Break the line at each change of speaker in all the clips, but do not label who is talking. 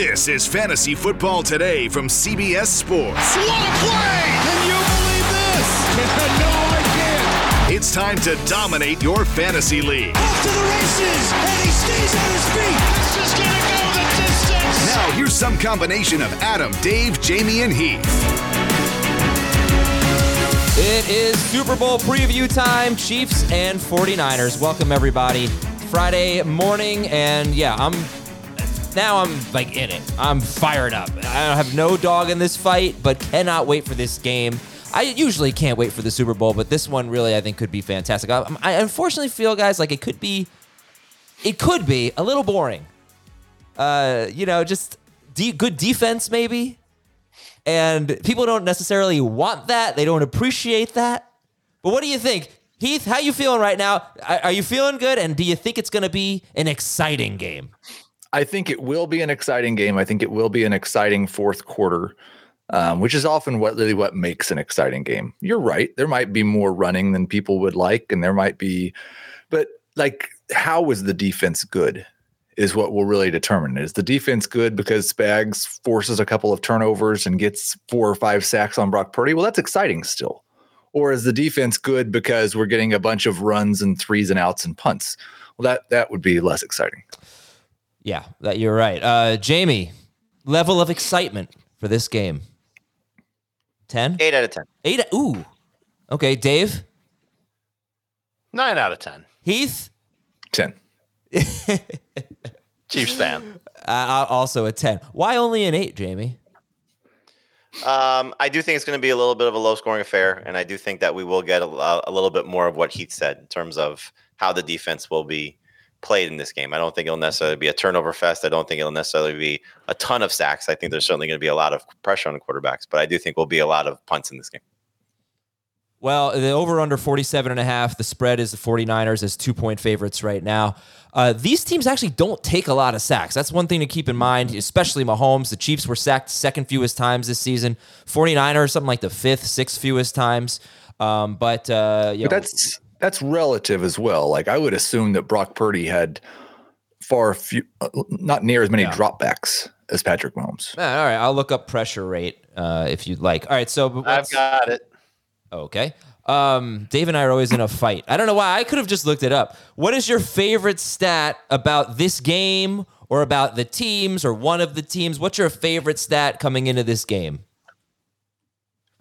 This is Fantasy Football Today from CBS Sports.
What a play! Can you believe this? no, I can't.
It's time to dominate your fantasy league.
Off to the races, and he stays on his feet. This is gonna go the distance.
Now, here's some combination of Adam, Dave, Jamey, and Heath.
It is Super Bowl preview time, Chiefs and 49ers. Welcome, everybody. Friday morning, and yeah, I'm now I'm like in it. I'm fired up. I have no dog in this fight, but cannot wait for this game. I usually can't wait for the Super Bowl, but this one really I think could be fantastic. I, I unfortunately feel, guys, like it could be, it could be a little boring. Uh, you know, just de- good defense maybe, and people don't necessarily want that. They don't appreciate that. But what do you think? Heath, how you feeling right now? Are you feeling good? And do you think it's going to be an exciting game?
I think it will be an exciting game. I think it will be an exciting fourth quarter, um, which is often what really what makes an exciting game. You're right. There might be more running than people would like, and there might be, but like, how was the defense good? Is what will really determine. Is the defense good because Spags forces a couple of turnovers and gets four or five sacks on Brock Purdy? Well, that's exciting still. Or is the defense good because we're getting a bunch of runs and threes and outs and punts? Well, that that would be less exciting.
Yeah, that you're right. Uh, Jamey, level of excitement for this game. 10?
Eight out of 10.
Eight. Ooh. Okay, Dave.
Nine out of 10.
Heath.
10.
Chiefs fan.
Uh, also a 10. Why only an eight, Jamey?
Um, I do think it's going to be a little bit of a low scoring affair, and I do think that we will get a, a little bit more of what Heath said in terms of how the defense will be played in this game. I don't think it'll necessarily be a turnover fest. I don't think it'll necessarily be a ton of sacks. I think there's certainly going to be a lot of pressure on the quarterbacks, but I do think will be a lot of punts in this game.
Well, the over under 47 and a half. The spread is the 49ers as two point favorites right now. Uh, these teams actually don't take a lot of sacks. That's one thing to keep in mind, especially Mahomes. The Chiefs were sacked second fewest times this season. 49ers, something like the fifth, sixth fewest times. Um, but, uh,
but that's that's relative as well. Like I would assume that Brock Purdy had far few, uh, not near as many yeah. dropbacks as Patrick Mahomes.
all right, I'll look up pressure rate uh, if you'd like. All right, so
I've got it.
Okay. Um, Dave and I are always in a fight. I don't know why. I could have just looked it up. What is your favorite stat about this game or about the teams or one of the teams? What's your favorite stat coming into this game?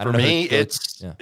For me, it's yeah.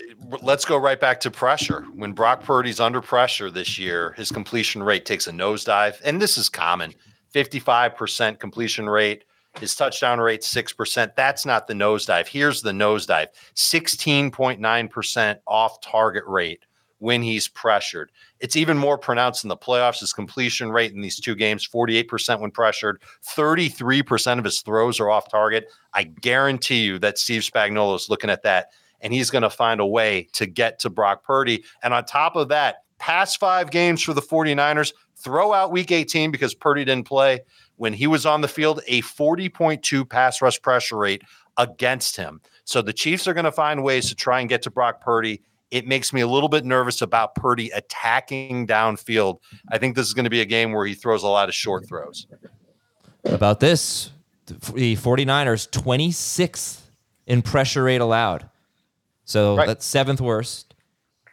let's go right back to pressure. When Brock Purdy's under pressure this year, his completion rate takes a nosedive, and this is common. 55% completion rate, his touchdown rate 6%. That's not the nosedive. Here's the nosedive. 16.9% off target rate when he's pressured. It's even more pronounced in the playoffs. His completion rate in these two games 48% when pressured, 33% of his throws are off target. I guarantee you that Steve Spagnuolo is looking at that and he's going to find a way to get to Brock Purdy. And on top of that, past five games for the 49ers, throw out week 18 because Purdy didn't play. When he was on the field, a 40.2 pass rush pressure rate against him. So the Chiefs are going to find ways to try and get to Brock Purdy it makes me a little bit nervous about Purdy attacking downfield. I think this is going to be a game where he throws a lot of short throws.
About this, the 49ers 26th in pressure rate allowed. So right. that's seventh worst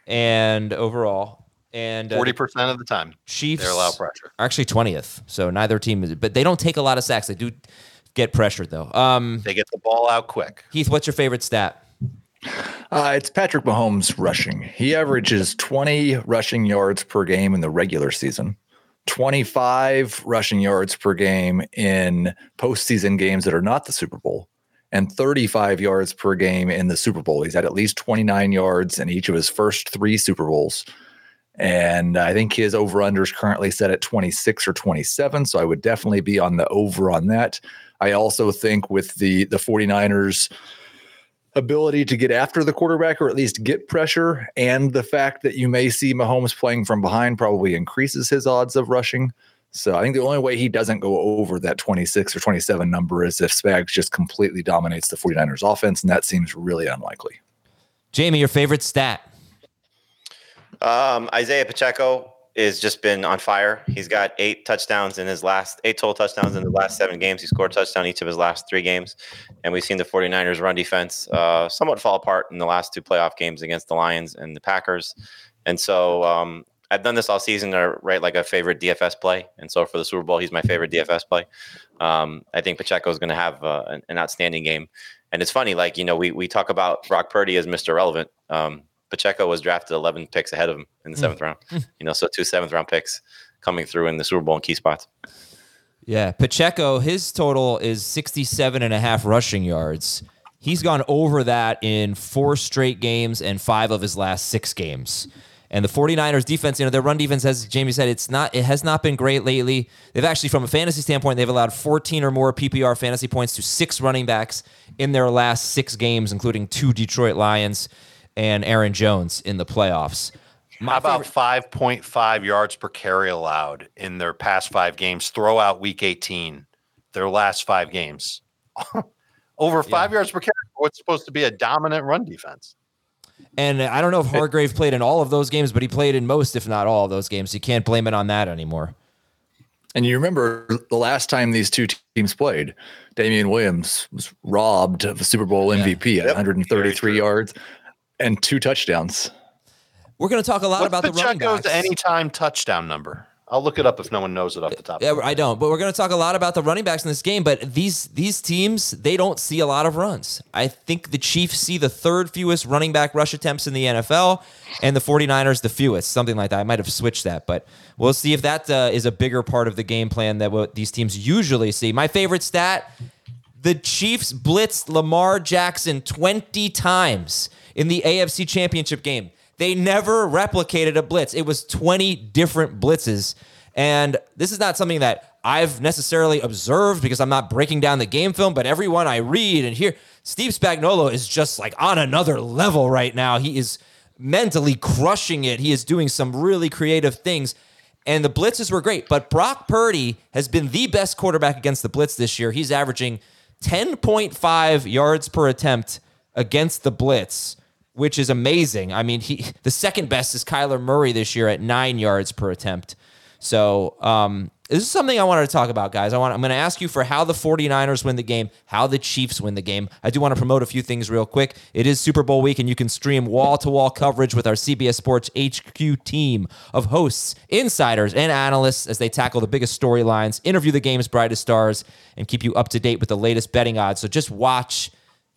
and overall. And
uh, forty percent of the time,
Chiefs
they allow pressure.
Actually, twentieth. So neither team is, but they don't take a lot of sacks. They do get pressured though. Um,
they get the ball out quick.
Heath, what's your favorite stat?
Uh, it's Patrick Mahomes rushing. He averages 20 rushing yards per game in the regular season, 25 rushing yards per game in postseason games that are not the Super Bowl, and 35 yards per game in the Super Bowl. He's had at least 29 yards in each of his first three Super Bowls. And I think his over under is currently set at 26 or 27. So I would definitely be on the over on that. I also think with the the 49ers ability to get after the quarterback or at least get pressure, and the fact that you may see Mahomes playing from behind probably increases his odds of rushing. So I think the only way he doesn't go over that 26 or 27 number is if Spags just completely dominates the 49ers offense, and that seems really unlikely.
Jamey, your favorite stat?
Um, Isaiah Pacheco is just been on fire. He's got eight touchdowns in his last eight total touchdowns in the last seven games. He scored a touchdown each of his last three games. And we've seen the 49ers run defense uh, somewhat fall apart in the last two playoff games against the Lions and the Packers. And so um, I've done this all season to write like a favorite DFS play. And so for the Super Bowl, he's my favorite DFS play. Um, I think Pacheco is going to have uh, an, an, outstanding game. And it's funny, like, you know, we, we talk about Brock Purdy as Mr. Relevant. Um, Pacheco was drafted 11 picks ahead of him in the hmm. seventh round. You know, so two seventh round picks coming through in the Super Bowl in key spots.
Yeah, Pacheco, his total is 67 and a half rushing yards. He's gone over that in four straight games and five of his last six games. And the 49ers defense, you know, their run defense, as Jamey said, it's not it has not been great lately. They've actually, from a fantasy standpoint, they've allowed 14 or more PPR fantasy points to six running backs in their last six games, including two Detroit Lions and Aaron Jones in the playoffs.
My How about five point five yards per carry allowed in their past five games? Throw out week eighteen, their last five games, over five yeah. yards per carry. What's supposed to be a dominant run defense?
And I don't know if Hargrave played in all of those games, but he played in most, if not all, of those games. You can't blame it on that anymore.
And you remember the last time these two teams played, Damien Williams was robbed of a Super Bowl MVP yeah. at yep. 133 yards and two touchdowns.
We're going to talk a lot
What's
about the, the running backs.
anytime touchdown number. I'll look it up if no one knows it off the top.
Yeah, I don't. But we're going to talk a lot about the running backs in this game. But these these teams, they don't see a lot of runs. I think the Chiefs see the third fewest running back rush attempts in the NFL, and the 49ers the fewest, something like that. I might have switched that, but we'll see if that uh, is a bigger part of the game plan that what these teams usually see. My favorite stat: the Chiefs blitzed Lamar Jackson 20 times in the AFC Championship game. They never replicated a blitz. It was 20 different blitzes. And this is not something that I've necessarily observed because I'm not breaking down the game film, but everyone I read and hear, Steve Spagnuolo is just like on another level right now. He is mentally crushing it. He is doing some really creative things. And the blitzes were great, but Brock Purdy has been the best quarterback against the blitz this year. He's averaging 10.5 yards per attempt against the blitz which is amazing. I mean, he the second best is Kyler Murray this year at nine yards per attempt. So um, this is something I wanted to talk about, guys. I want I'm going to ask you for how the 49ers win the game, how the Chiefs win the game. I do want to promote a few things real quick. It is Super Bowl week, and you can stream wall-to-wall coverage with our CBS Sports HQ team of hosts, insiders, and analysts as they tackle the biggest storylines, interview the game's brightest stars, and keep you up to date with the latest betting odds. So just watch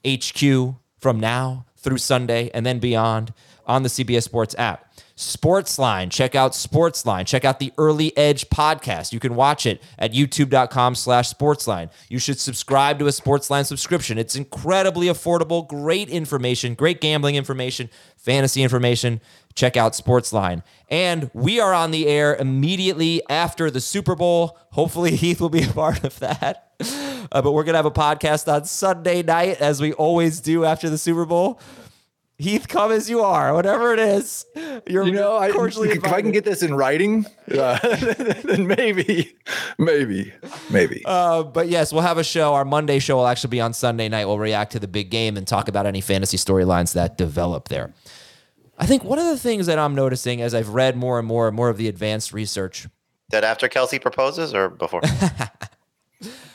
HQ from now through Sunday and then beyond on the CBS Sports app. Sportsline, check out Sportsline. Check out the Early Edge podcast. You can watch it at youtube.com slash sportsline. You should subscribe to a Sportsline subscription. It's incredibly affordable, great information, great gambling information, fantasy information. Check out Sportsline. And we are on the air immediately after the Super Bowl. Hopefully, Heath will be a part of that. Uh, but we're going to have a podcast on Sunday night, as we always do after the Super Bowl. Heath, come as you are, whatever it is. You're
you know, I, if I can get this in writing, uh, then maybe, maybe, maybe.
Uh, but yes, we'll have a show. Our Monday show will actually be on Sunday night. We'll react to the big game and talk about any fantasy storylines that develop there. I think one of the things that I'm noticing as I've read more and more and more of the advanced research
that after Kelce proposes or before.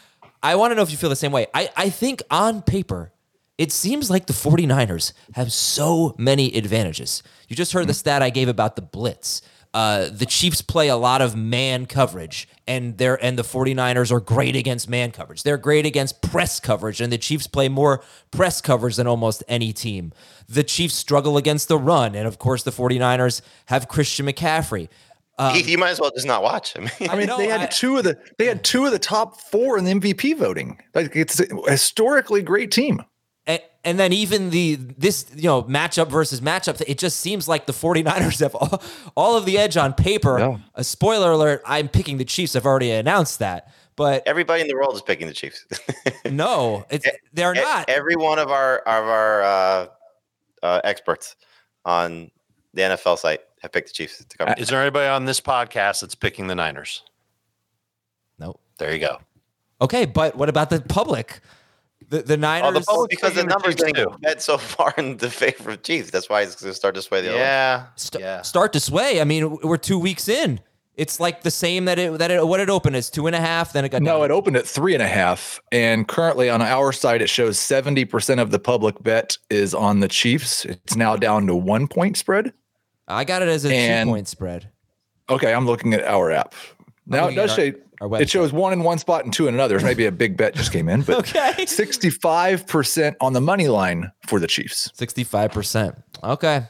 I want to know if you feel the same way. I, I think on paper, it seems like the 49ers have so many advantages. You just heard the stat I gave about the blitz. Uh, the Chiefs play a lot of man coverage, and they're and the 49ers are great against man coverage. They're great against press coverage, and the Chiefs play more press coverage than almost any team. The Chiefs struggle against the run, and of course, the 49ers have Christian McCaffrey.
Um, Heath, you might as well just not watch. I mean,
I mean, they had I, two of the they had two of the top four in the MVP voting. Like it's a historically great team.
And, and then even the this you know matchup versus matchup, it just seems like the 49ers have all, all of the edge on paper. Yeah. A spoiler alert: I'm picking the Chiefs. I've already announced that. But
everybody in the world is picking the Chiefs.
no, it's, they're not.
Every one of our of our uh, uh, experts on the NFL site have picked the Chiefs to cover.
Uh, is there anybody on this podcast that's picking the Niners?
Nope.
There you go.
Okay, but what about the public? The, the
Oh,
Niners.
the public
because the numbers
Chiefs
getting
too.
bet so far in the favor of Chiefs. That's why it's going to start to sway the other.
Yeah,
st-
yeah.
start to sway. I mean, we're two weeks in. It's like the same that it that it what it opened is two and a half. Then it got
No,
down.
it opened at three and a half. And currently on our side, it shows 70% of the public bet is on the Chiefs. It's now down to one point spread.
I got it as a
And-
two point spread.
Okay, I'm looking at our app. Now it does
our-
say
our
it shows one in one spot and two in another. Maybe a big bet just came in, but
Okay.
65% on the money line for the Chiefs.
Sixty-five percent. Okay.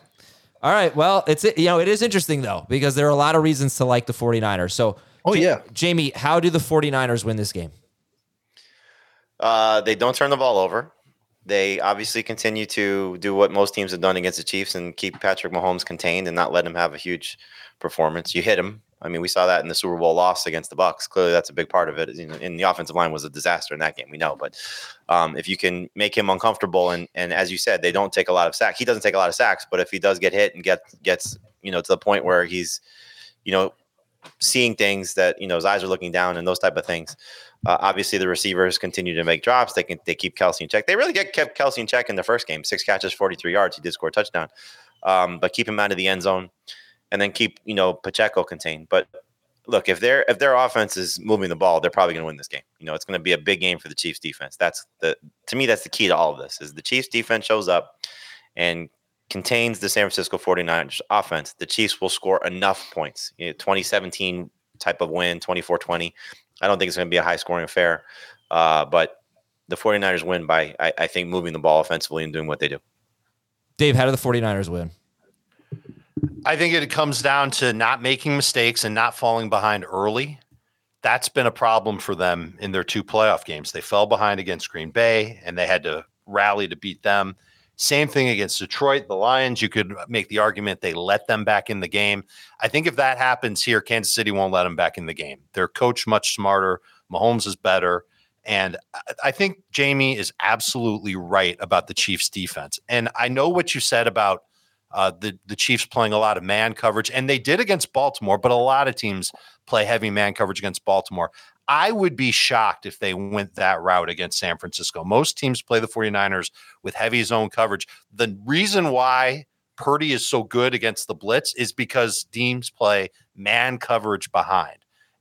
All right. Well, it's you know it is interesting though because there are a lot of reasons to like the 49ers. So,
Oh, yeah.
Jamey, how do the 49ers win this game?
Uh, they don't turn the ball over. They obviously continue to do what most teams have done against the Chiefs and keep Patrick Mahomes contained and not let him have a huge performance. You hit him. I mean, we saw that in the Super Bowl loss against the Bucs. Clearly, that's a big part of it. You know, and the offensive line was a disaster in that game. We know, but um, if you can make him uncomfortable, and and as you said, they don't take a lot of sacks. He doesn't take a lot of sacks, but if he does get hit and get gets you know to the point where he's you know seeing things that you know his eyes are looking down and those type of things. Uh, obviously, the receivers continue to make drops. They can they keep Kelce in check. They really get kept Kelce in check in the first game. Six catches, forty three yards. He did score a touchdown, um, but keep him out of the end zone, and then keep you know Pacheco contained. But look, if their if their offense is moving the ball, they're probably going to win this game. You know, it's going to be a big game for the Chiefs defense. That's the to me that's the key to all of this. Is the Chiefs defense shows up and contains the San Francisco 49ers offense, the Chiefs will score enough points. You know, 2017 type of win, 24-20. I don't think it's going to be a high scoring affair. Uh, but the 49ers win by I, I think moving the ball offensively and doing what they do.
Dave, how do the 49ers win?
I think it comes down to not making mistakes and not falling behind early. That's been a problem for them in their two playoff games. They fell behind against Green Bay and they had to rally to beat them. Same thing against Detroit, the Lions. You could make the argument they let them back in the game. I think if that happens here, Kansas City won't let them back in the game. Their coach much smarter. Mahomes is better. And I- I think Jamey is absolutely right about the Chiefs defense. And I know what you said about uh, the the Chiefs playing a lot of man coverage, and they did against Baltimore, but a lot of teams play heavy man coverage against Baltimore. I would be shocked if they went that route against San Francisco. Most teams play the 49ers with heavy zone coverage. The reason why Purdy is so good against the blitz is because teams play man coverage behind.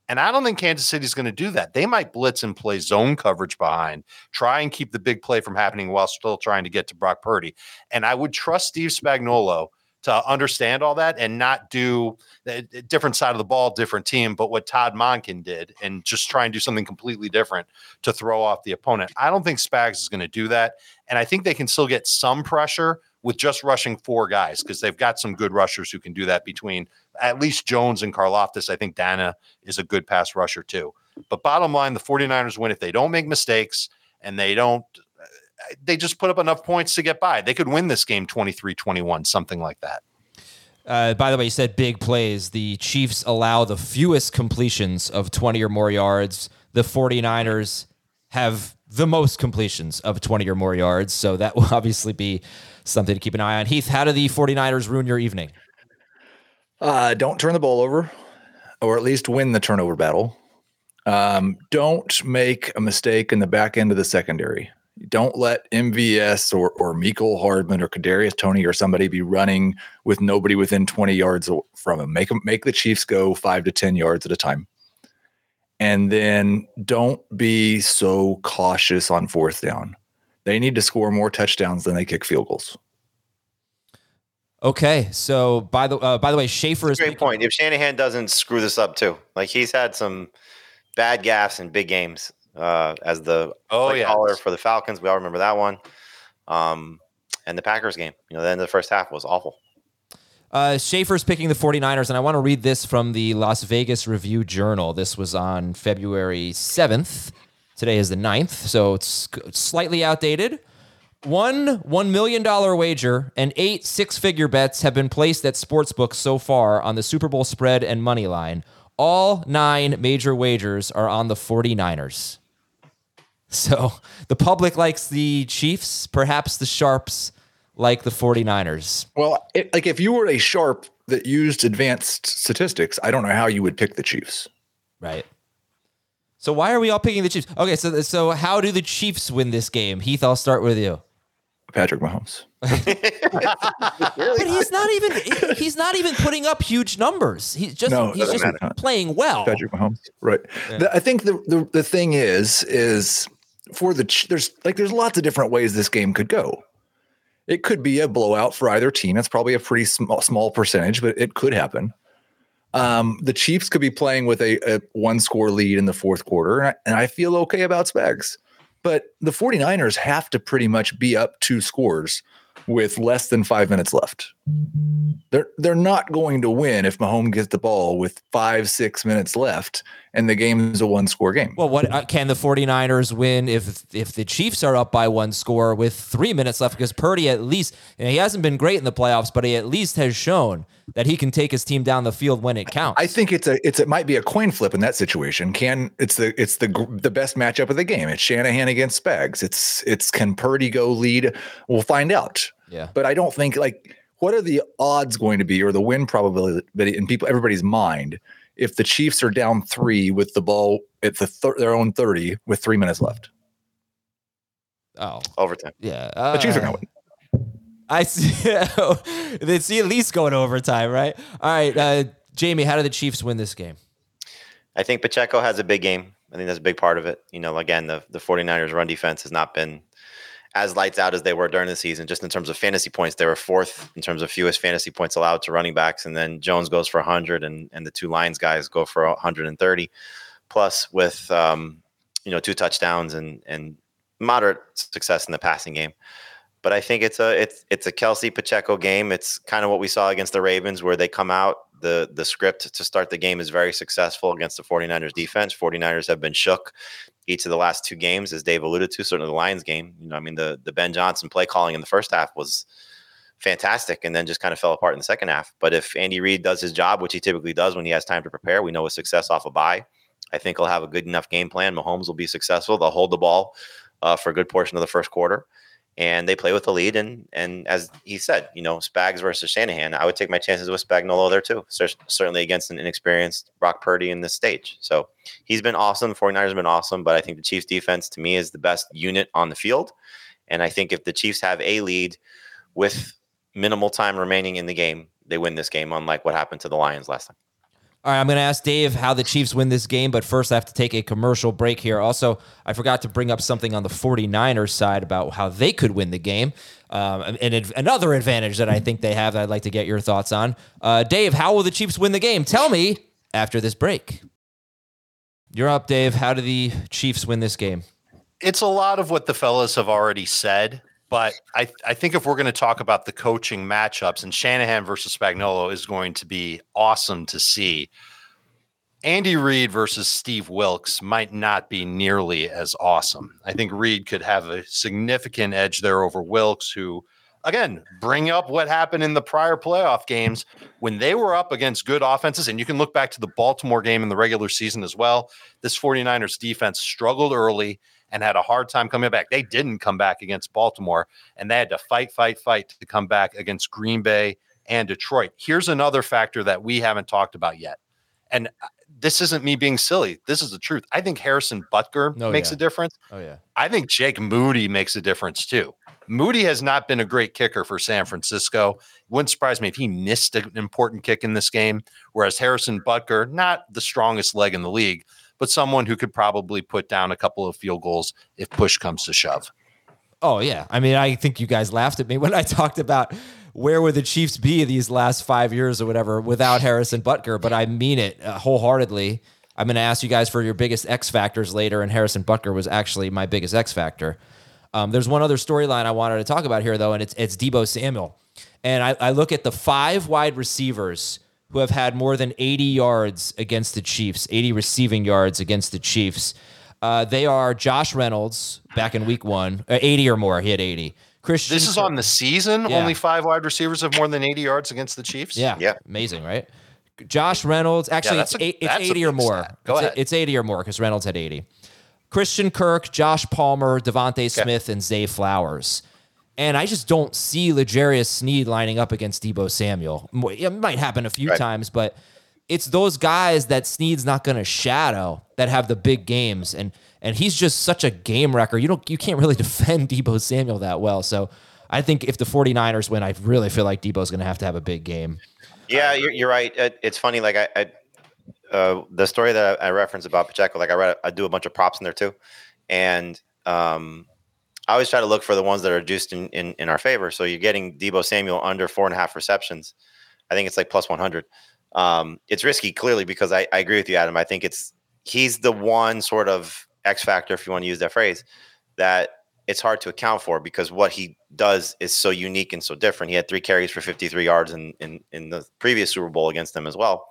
And I don't think Kansas City is going to do that. They might blitz and play zone coverage behind, try and keep the big play from happening while still trying to get to Brock Purdy. And I would trust Steve Spagnuolo to understand all that and not do uh, a a different side of the ball, different team, but what Todd Monken did and just try and do something completely different to throw off the opponent. I don't think Spags is going to do that. And I think they can still get some pressure with just rushing four guys because they've got some good rushers who can do that between at least Jones and Karlaftis. I think Danna is a good pass rusher too. But bottom line, the 49ers win if they don't make mistakes and they don't they just put up enough points to get by. They could win this game 23-21, something like that.
Uh, by the way, you said big plays. The Chiefs allow the fewest completions of 20 or more yards. The 49ers have the most completions of 20 or more yards. So that will obviously be something to keep an eye on. Heath, how do the 49ers ruin your evening?
Uh, don't turn the ball over, or at least win the turnover battle. Um, don't make a mistake in the back end of the secondary. Don't let MVS or or Mecole Hardman or Kadarius Toney or somebody be running with nobody within 20 yards from him. Make 'em- make the Chiefs go five to 10 yards at a time. And then don't be so cautious on fourth down. They need to score more touchdowns than they kick field goals.
Okay, so by the uh, by the way, Schaefer is
Great
picking-
point. If Shanahan doesn't screw this up too, like he's had some bad gaffes in big games uh, as the
Oh,
play
yes.
caller for the Falcons. We all remember that one. Um, and the Packers game. You know, the end of the first half was awful.
Uh, Schaefer's picking the 49ers, and I want to read this from the Las Vegas Review Journal. This was on February 7th. Today is the 9th, so it's slightly outdated. One $1 million wager and eight six figure bets have been placed at sportsbooks so far on the Super Bowl spread and money line. All nine major wagers are on the 49ers. So the public likes the Chiefs, perhaps the Sharps like the 49ers.
Well, it, like if you were a sharp that used advanced statistics, I don't know how you would pick the Chiefs.
Right. So why are we all picking the Chiefs? Okay, so so how do the Chiefs win this game? Heath, I'll start with you.
Patrick Mahomes.
But he's not even he's not even putting up huge numbers. He's just
No,
he's just
matter.
playing well.
Patrick Mahomes. Right. The- I think the, the the thing is is for the there's like there's lots of different ways this game could go. It could be a blowout for either team. That's probably a pretty small small percentage, but it could happen. Um, the Chiefs could be playing with a, a one score lead in the fourth quarter, and I, and I feel okay about specs. But the 49ers have to pretty much be up two scores with less than five minutes left. They're they're not going to win if Mahomes gets the ball with five, six minutes left and the game is a one score game.
Well, what uh, can the 49ers win if if the Chiefs are up by one score with 3 minutes left because Purdy at least he hasn't been great in the playoffs, but he at least has shown that he can take his team down the field when it counts.
I think it's a it's it might be a coin flip in that situation. Can it's the it's the the best matchup of the game. It's Shanahan against Spags. It's it's can Purdy go lead? We'll find out.
Yeah.
But I don't think like what are the odds going to be or the win probability in people everybody's mind if the Chiefs are down three with the ball at the thir- their own thirty with three minutes left?
oh,
Overtime.
yeah.
The Chiefs are
uh,
going to win.
I see. they see at least going overtime, right? All right, uh, Jamey, how do the Chiefs win this game?
I think Pacheco has a big game. I think that's a big part of it. You know, again, the, the 49ers run defense has not been as lights out as they were during the season. Just in terms of fantasy points, they were fourth in terms of fewest fantasy points allowed to running backs. And then Jones goes for 100 and, and the two Lions guys go for 130 plus with, um, you know, two touchdowns and, and moderate success in the passing game. But I think it's a it's it's a Kelce Pacheco game. It's kind of what we saw against the Ravens, where they come out. the The script to start the game is very successful against the 49ers defense. 49ers have been shook each of the last two games, as Dave alluded to. Certainly the Lions game. You know, I mean the the Ben Johnson play calling in the first half was fantastic, and then just kind of fell apart in the second half. But if Andy Reid does his job, which he typically does when he has time to prepare, we know his success off a bye. I think he'll have a good enough game plan. Mahomes will be successful. They'll hold the ball uh, for a good portion of the first quarter and they play with the lead. And and as he said, you know, Spags versus Shanahan, I would take my chances with Spagnuolo there too. Cer- certainly against an inexperienced Brock Purdy in this stage. So he's been awesome. 49ers have been awesome, but I think the Chiefs defense to me is the best unit on the field. And I think if the Chiefs have a lead with minimal time remaining in the game, they win this game, unlike what happened to the Lions last time.
All right, I'm going to ask Dave how the Chiefs win this game, but first I have to take a commercial break here. Also, I forgot to bring up something on the 49ers side about how they could win the game. Um, and ad- another advantage that I think they have that I'd like to get your thoughts on. Uh, Dave, how will the Chiefs win the game? Tell me after this break. You're up, Dave. How do the Chiefs win this game?
it's a lot of what the fellas have already said, but I, I think if we're going to talk about the coaching matchups and Shanahan versus Spagnuolo is going to be awesome to see. Andy Reid versus Steve Wilks might not be nearly as awesome. I think Reid could have a significant edge there over Wilks, who, again, bring up what happened in the prior playoff games when they were up against good offenses. And you can look back to the Baltimore game in the regular season as well. This 49ers defense struggled early and had a hard time coming back. They didn't come back against Baltimore, and they had to fight, fight, fight to come back against Green Bay and Detroit. Here's another factor that we haven't talked about yet. And uh, this isn't me being silly. This is the truth. I think Harrison Butker
Oh,
makes
yeah.
a difference.
Oh, yeah.
I think Jake Moody makes a difference too. Moody has not been a great kicker for San Francisco. Wouldn't surprise me if he missed an important kick in this game. Whereas Harrison Butker, not the strongest leg in the league, but someone who could probably put down a couple of field goals if push comes to shove.
Oh yeah, I mean, I think you guys laughed at me when I talked about where would the Chiefs be these last five years or whatever without Harrison Butker, but I mean it uh, wholeheartedly. I'm going to ask you guys for your biggest X factors later, and Harrison Butker was actually my biggest X factor. Um, there's one other storyline I wanted to talk about here, though, and it's it's Deebo Samuel, and I, I look at the five wide receivers who have had more than 80 yards against the Chiefs, 80 receiving yards against the Chiefs. Uh, they are Josh Reynolds back in Week One, uh, 80 or more. He had 80. Christian.
This is on the season.
Yeah.
Only five wide receivers have more than 80 yards against the Chiefs.
Yeah.
Yeah.
Amazing, right? Josh Reynolds. Actually,
that's
it's,
a-
eight, it's 80 or more.
stat. Go
it's,
ahead.
it's 80 or more because Reynolds had 80. Christian Kirk, Josh Palmer, DeVonta Smith, and Zay Flowers. And I just don't see L'Jarius Sneed lining up against Deebo Samuel. It might happen a few
Right.
times, but it's those guys that Sneed's not going to shadow that have the big games, and and he's just such a game wrecker. You don't you can't really defend Deebo Samuel that well. So I think if the 49ers win, I really feel like Deebo's going to have to have a big game.
Yeah, you're, you're right. It's funny. Like I, I uh, the story that I, I referenced about Pacheco, like I read, I do a bunch of props in there too, and um, I always try to look for the ones that are just in, in, in our favor. So you're getting Deebo Samuel under four and a half receptions. I think it's like plus 100. Um, it's risky, clearly, because I, I agree with you, Adam. I think it's he's the one sort of X factor, if you want to use that phrase, that it's hard to account for because what he does is so unique and so different. He had three carries for 53 yards in, in, in the previous Super Bowl against them as well.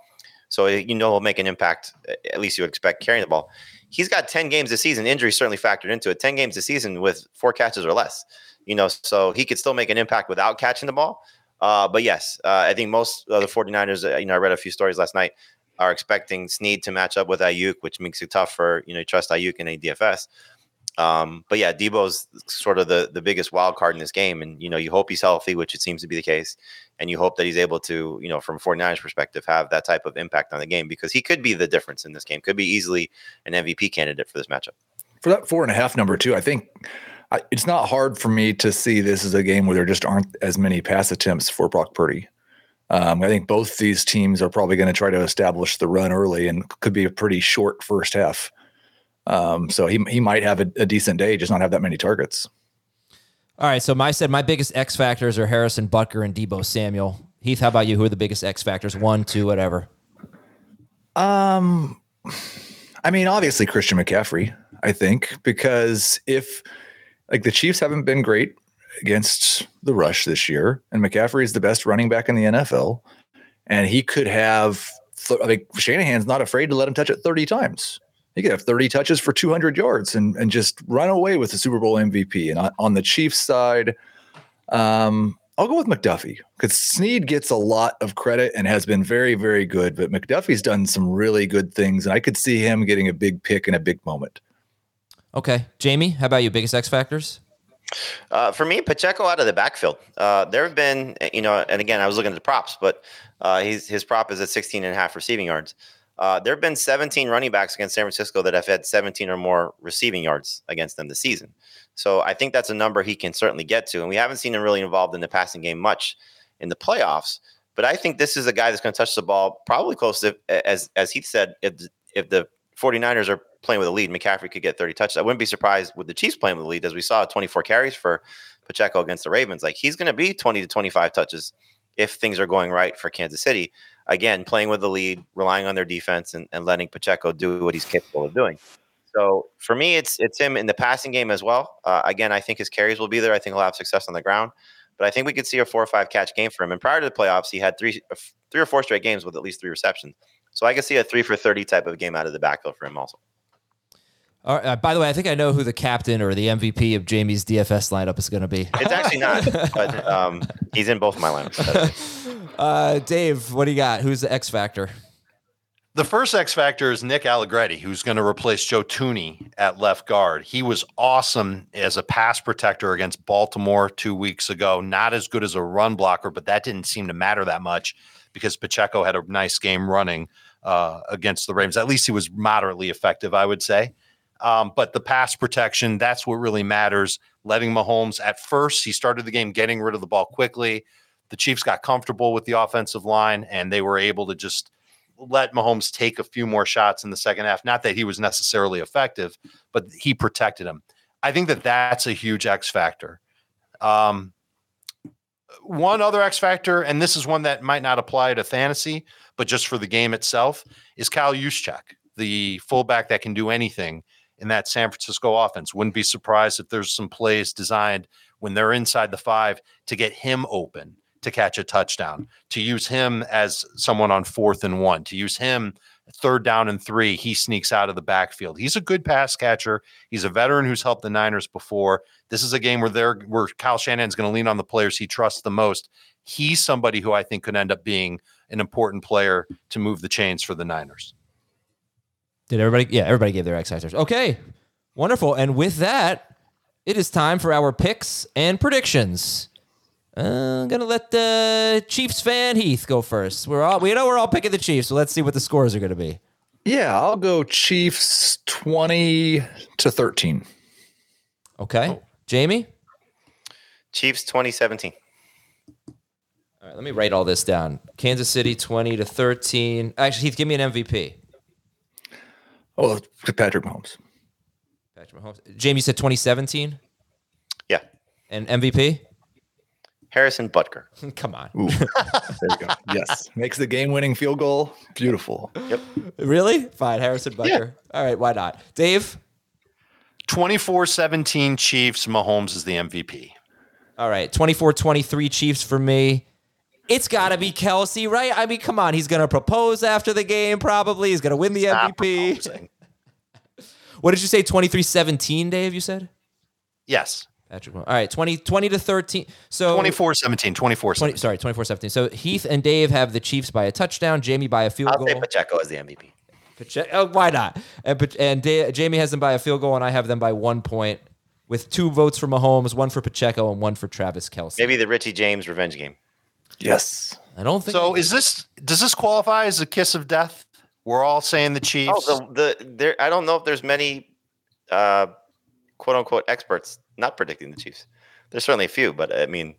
So you know he'll make an impact. At least you expect carrying the ball. He's got 10 games this season. Injury certainly factored into it. 10 games this season with four catches or less. You know, so he could still make an impact without catching the ball. Uh, but yes, uh, I think most of the 49ers, uh, you know, I read a few stories last night, are expecting Sneed to match up with Aiyuk, which makes it tough for, you know, trust Aiyuk in a DFS. Um, but yeah, Deebo's sort of the the biggest wild card in this game, and you know you hope he's healthy, which it seems to be the case, and you hope that he's able to, you know, from 49ers perspective, have that type of impact on the game because he could be the difference in this game, could be easily an MVP candidate for this matchup.
For that four and a half number too, I think I, it's not hard for me to see this as a game where there just aren't as many pass attempts for Brock Purdy. Um, I think both these teams are probably going to try to establish the run early and could be a pretty short first half. Um, so he he might have a, a, decent day, just not have that many targets.
All right. So my said my biggest X factors are Harrison Butker and Deebo Samuel. Heath, how about you? Who are the biggest X factors? One, two, whatever.
Um, I mean, obviously Christian McCaffrey. I think because if like the Chiefs haven't been great against the rush this year, and McCaffrey is the best running back in the NFL, and he could have. I think Shanahan's not afraid to let him touch it 30 times he could have 30 touches for 200 yards and, and just run away with the Super Bowl MVP. And on, on the Chiefs side, um, I'll go with McDuffie because Sneed gets a lot of credit and has been very, very good. But McDuffie's done some really good things, and I could see him getting a big pick in a big moment.
Okay, Jamey, how about you? Biggest X factors?
Uh, for me, Pacheco out of the backfield. Uh, there have been, you know, and again, I was looking at the props, but uh, he's, his prop is at 16 and a half receiving yards. Uh, there have been 17 running backs against San Francisco that have had 17 or more receiving yards against them this season. So I think that's a number he can certainly get to. And we haven't seen him really involved in the passing game much in the playoffs. But I think this is a guy that's going to touch the ball probably close to, as, as Heath said, if, if the 49ers are playing with a lead, McCaffrey could get 30 touches. I wouldn't be surprised with the Chiefs playing with a lead, as we saw 24 carries for Pacheco against the Ravens. Like he's going to be 20 to 25 touches if things are going right for Kansas City again, playing with the lead, relying on their defense, and, and letting Pacheco do what he's capable of doing. So for me, it's it's him in the passing game as well. Uh, again, I think his carries will be there. I think he'll have success on the ground, but I think we could see a four or five catch game for him. And prior to the playoffs, he had three three or four straight games with at least three receptions. So I could see a three for thirty type of game out of the backfield for him also.
All right, uh, by the way, I think I know who the captain or the MVP of Jamey's DFS lineup is going to be.
It's actually not, but um, he's in both my lineups.
uh, Dave, what do you got? Who's the X factor?
The first X factor is Nick Allegretti, who's going to replace Joe Thuney at left guard. He was awesome as a pass protector against Baltimore two weeks ago. Not as good as a run blocker, but that didn't seem to matter that much because Pacheco had a nice game running uh, against the Ravens. At least he was moderately effective, I would say. Um, but the pass protection, that's what really matters. Letting Mahomes at first, he started the game getting rid of the ball quickly. The Chiefs got comfortable with the offensive line and they were able to just let Mahomes take a few more shots in the second half. Not that he was necessarily effective, but he protected him. I think that that's a huge X factor. Um, one other X factor, and this is one that might not apply to fantasy, but just for the game itself, is Kyle Juszczyk, the fullback that can do anything in that San Francisco offense. Wouldn't be surprised if there's some plays designed when they're inside the five to get him open to catch a touchdown, to use him as someone on fourth and one, to use him third down and three. He sneaks out of the backfield. He's a good pass catcher. He's a veteran who's helped the Niners before. This is a game where they're where Kyle Shanahan's going to lean on the players he trusts the most. He's somebody who I think could end up being an important player to move the chains for the Niners.
Did everybody? Yeah, everybody gave their X. Okay, wonderful. And with that, it is time for our picks and predictions. Uh, I'm gonna let the Chiefs fan Heath go first. We're all we know we're all picking the Chiefs, so let's see what the scores are gonna be.
Yeah, I'll go Chiefs 20 to 13.
Okay, Jamey.
Chiefs 2017.
All right, let me write all this down. Kansas City 20 to 13. Actually, Heath, give me an MVP.
Oh, Patrick Mahomes.
Patrick Mahomes. Jamey said 2017
Yeah.
and MVP.
Harrison Butker.
Come on,
Ooh, there you go. Yes. Makes the game winning field goal. Beautiful. Yep.
Really? Fine, Harrison Butker. All right, why not? Dave.
24 17 Chiefs. Mahomes is the MVP.
All right, 24-23 Chiefs for me. It's got to be Kelce, right? I mean, come on. He's going to propose after the game, probably. He's going to win the
Stop
MVP. What did you say? 23-17, Dave, you said?
Yes.
Patrick. Mahomes. All right, 20, 20 to 13. So
24 17. 24
20, sorry, 24-17. So Heath and Dave have the Chiefs by a touchdown, Jamey by a field
I'll
goal.
say Pacheco as the MVP.
Pache- oh, why not? And, and Da- Jamey has them by a field goal, and I have them by one point with two votes for Mahomes, one for Pacheco, and one for Travis Kelce.
Maybe the Richie James revenge game.
Yes.
I don't think
So is this, does this qualify as a kiss of death? We're all saying the Chiefs.
Oh, the, the there. I don't know if there's many, uh, quote unquote experts not predicting the Chiefs. There's certainly a few, but I mean,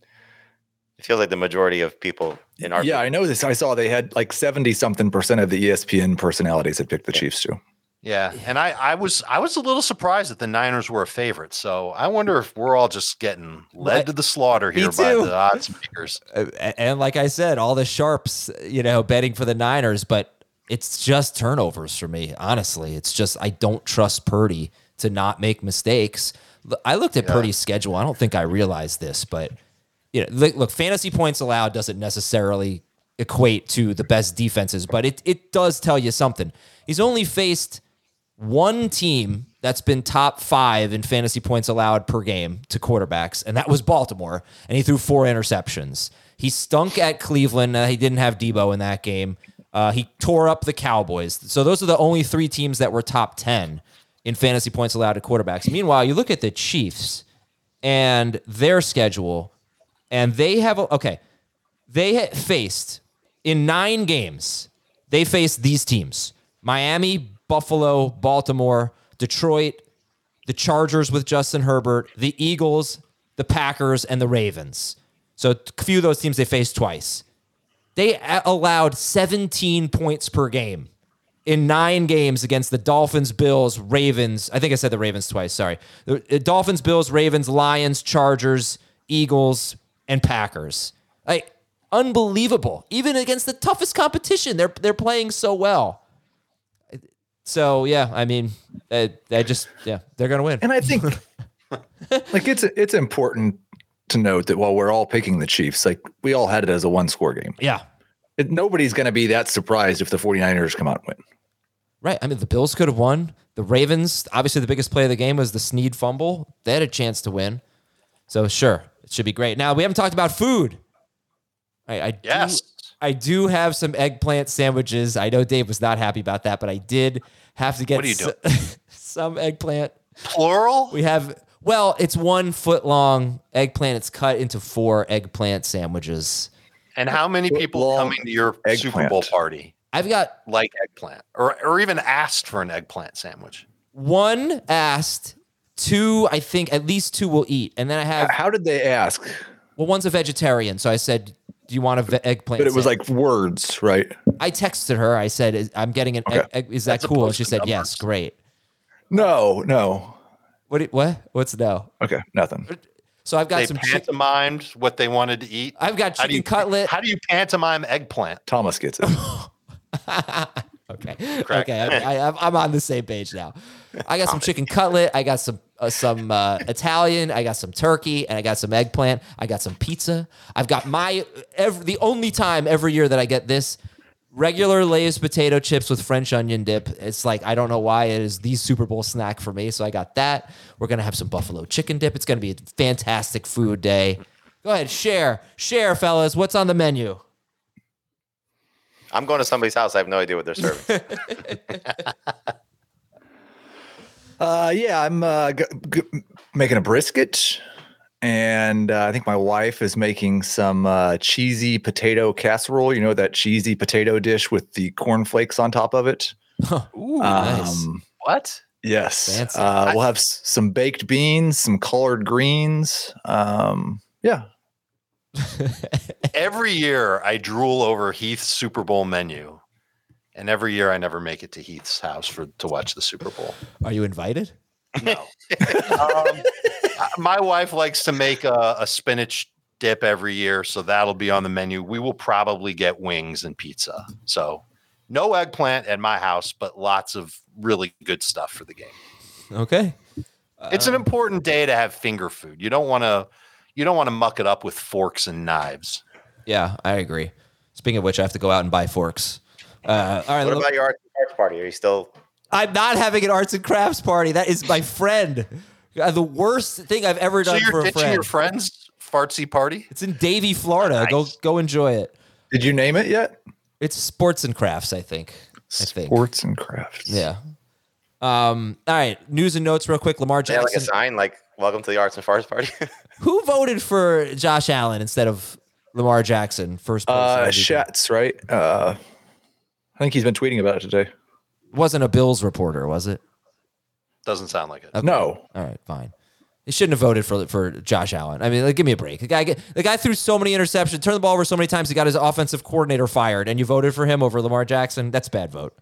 it feels like the majority of people in our
Yeah, I know this. I saw they had like 70 something percent of the ESPN personalities had picked the Chiefs too.
Yeah, and I, I was I was a little surprised that the Niners were a favorite. So I wonder if we're all just getting led
Right.
to the slaughter here by the odds makers.
Uh, and like I said, all the sharps, you know, betting for the Niners, but it's just turnovers for me. Honestly, it's just I don't trust Purdy to not make mistakes. I looked at Purdy's schedule. I don't think I realized this, but you know, look, fantasy points allowed doesn't necessarily equate to the best defenses, but it it does tell you something. He's only faced one team that's been top five in fantasy points allowed per game to quarterbacks, and that was Baltimore. And he threw four interceptions. He stunk at Cleveland. Uh, he didn't have Deebo in that game. Uh, he tore up the Cowboys. So those are the only three teams that were top 10 in fantasy points allowed to quarterbacks. Meanwhile, you look at the Chiefs and their schedule, and they have, okay, they faced in nine games, they faced these teams Miami, Buffalo, Baltimore, Detroit, the Chargers with Justin Herbert, the Eagles, the Packers, and the Ravens. So a few of those teams they faced twice. They allowed 17 points per game in nine games against the Dolphins, Bills, Ravens. I think I said the Ravens twice. Sorry. The Dolphins, Bills, Ravens, Lions, Chargers, Eagles, and Packers. Like unbelievable. Even against the toughest competition, they're they're playing so well. So yeah, I mean, uh, I just yeah, they're gonna win.
And I think like it's it's important to note that while we're all picking the Chiefs, like we all had it as a one score game.
Yeah,
nobody's going to be that surprised if the 49ers come out and win.
right. I mean, the Bills could have won. The Ravens, obviously, the biggest play of the game was the Sneed fumble. They had a chance to win. So sure, it should be great. Now we haven't talked about food. I, I do-
Yes.
I do have some eggplant sandwiches. I know Dave was not happy about that, but I did have to get
What are you
s- some eggplant.
Plural?
We have well, it's one foot long eggplant. It's cut into four eggplant sandwiches.
And how many people
Long
coming to your Super. Bowl party
I've got
like eggplant or, or even asked for an eggplant sandwich?
one asked, two, I think at least two will eat. And then I have
How did they ask?
well, one's a vegetarian. So I said, Do you want a ve- eggplant?
But it was
sandwich?"
like words, right?
I texted her. I said, I'm getting an egg,
Okay.
egg. Is that
As
cool? And she
to
said, Yes, great.
No, no.
What? do- What? What's no?
Okay, nothing.
So I've got
They
some chicken.
pantomimed what they wanted to eat.
I've got
How
chicken
you
cutlet.
How do you pantomime eggplant?
Thomas gets it.
Okay.
Correct.
Okay. I, I, I'm on the same page now. I got some chicken cutlet. I got some uh, some uh, Italian. I got some turkey, and I got some eggplant. I got some pizza. I've got my every the only time every year that I get this regular Lay's potato chips with French onion dip. It's like I don't know why it is the Super Bowl snack for me. So I got that. We're gonna have some buffalo chicken dip. It's gonna be a fantastic food day. Go ahead, share, share, fellas. What's on the menu?
I'm going to somebody's house. I have no idea what they're serving.
Uh, yeah, I'm uh, g- g- making a brisket and uh, I think my wife is making some uh, cheesy potato casserole. You know that cheesy potato dish with the cornflakes on top of it.
Ooh, nice.
Um,
What?
yes, uh, we'll have s- some baked beans, some collard greens. Um, yeah,
Every year I drool over Heath's Super Bowl menu. And every year I never make it to Heath's house for to watch the Super Bowl.
Are you invited?
No. um, my wife likes to make a, a spinach dip every year, so that'll be on the menu. We will probably get wings and pizza. So no eggplant at my house, but lots of really good stuff for the game.
Okay.
It's
Um,
an important day to have finger food. You don't want to you don't want to muck it up with forks and knives.
Yeah, I agree. Speaking of which, I have to go out and buy forks. Uh, all right.
What about your arts, arts party? Are you still?
I'm not having an arts and crafts party. That is my friend. Uh, the worst thing I've ever
So
done for
you're
a friend.
your friends fartsy party?
It's in Davie, Florida. Go go enjoy it.
did you name it yet?
It's sports and crafts, I think. I think.
Sports and crafts.
Yeah. Um, all right. News and notes real quick. Lamar Jackson.
Yeah, like a
Jackson.
sign, like "Welcome to the Arts and Farts Party."
Who voted for Josh Allen instead of Lamar Jackson first place?
Uh,
MVP?
Schatz, right? Uh, I think he's been tweeting about it today.
Wasn't a Bills reporter, was it?
Doesn't sound like it.
Okay.
No,
All right, fine. He shouldn't have voted for for Josh Allen. I mean, like, give me a break. The guy, the guy threw so many interceptions, turned the ball over so many times. He got his offensive coordinator fired, and you voted for him over Lamar Jackson. That's a bad vote.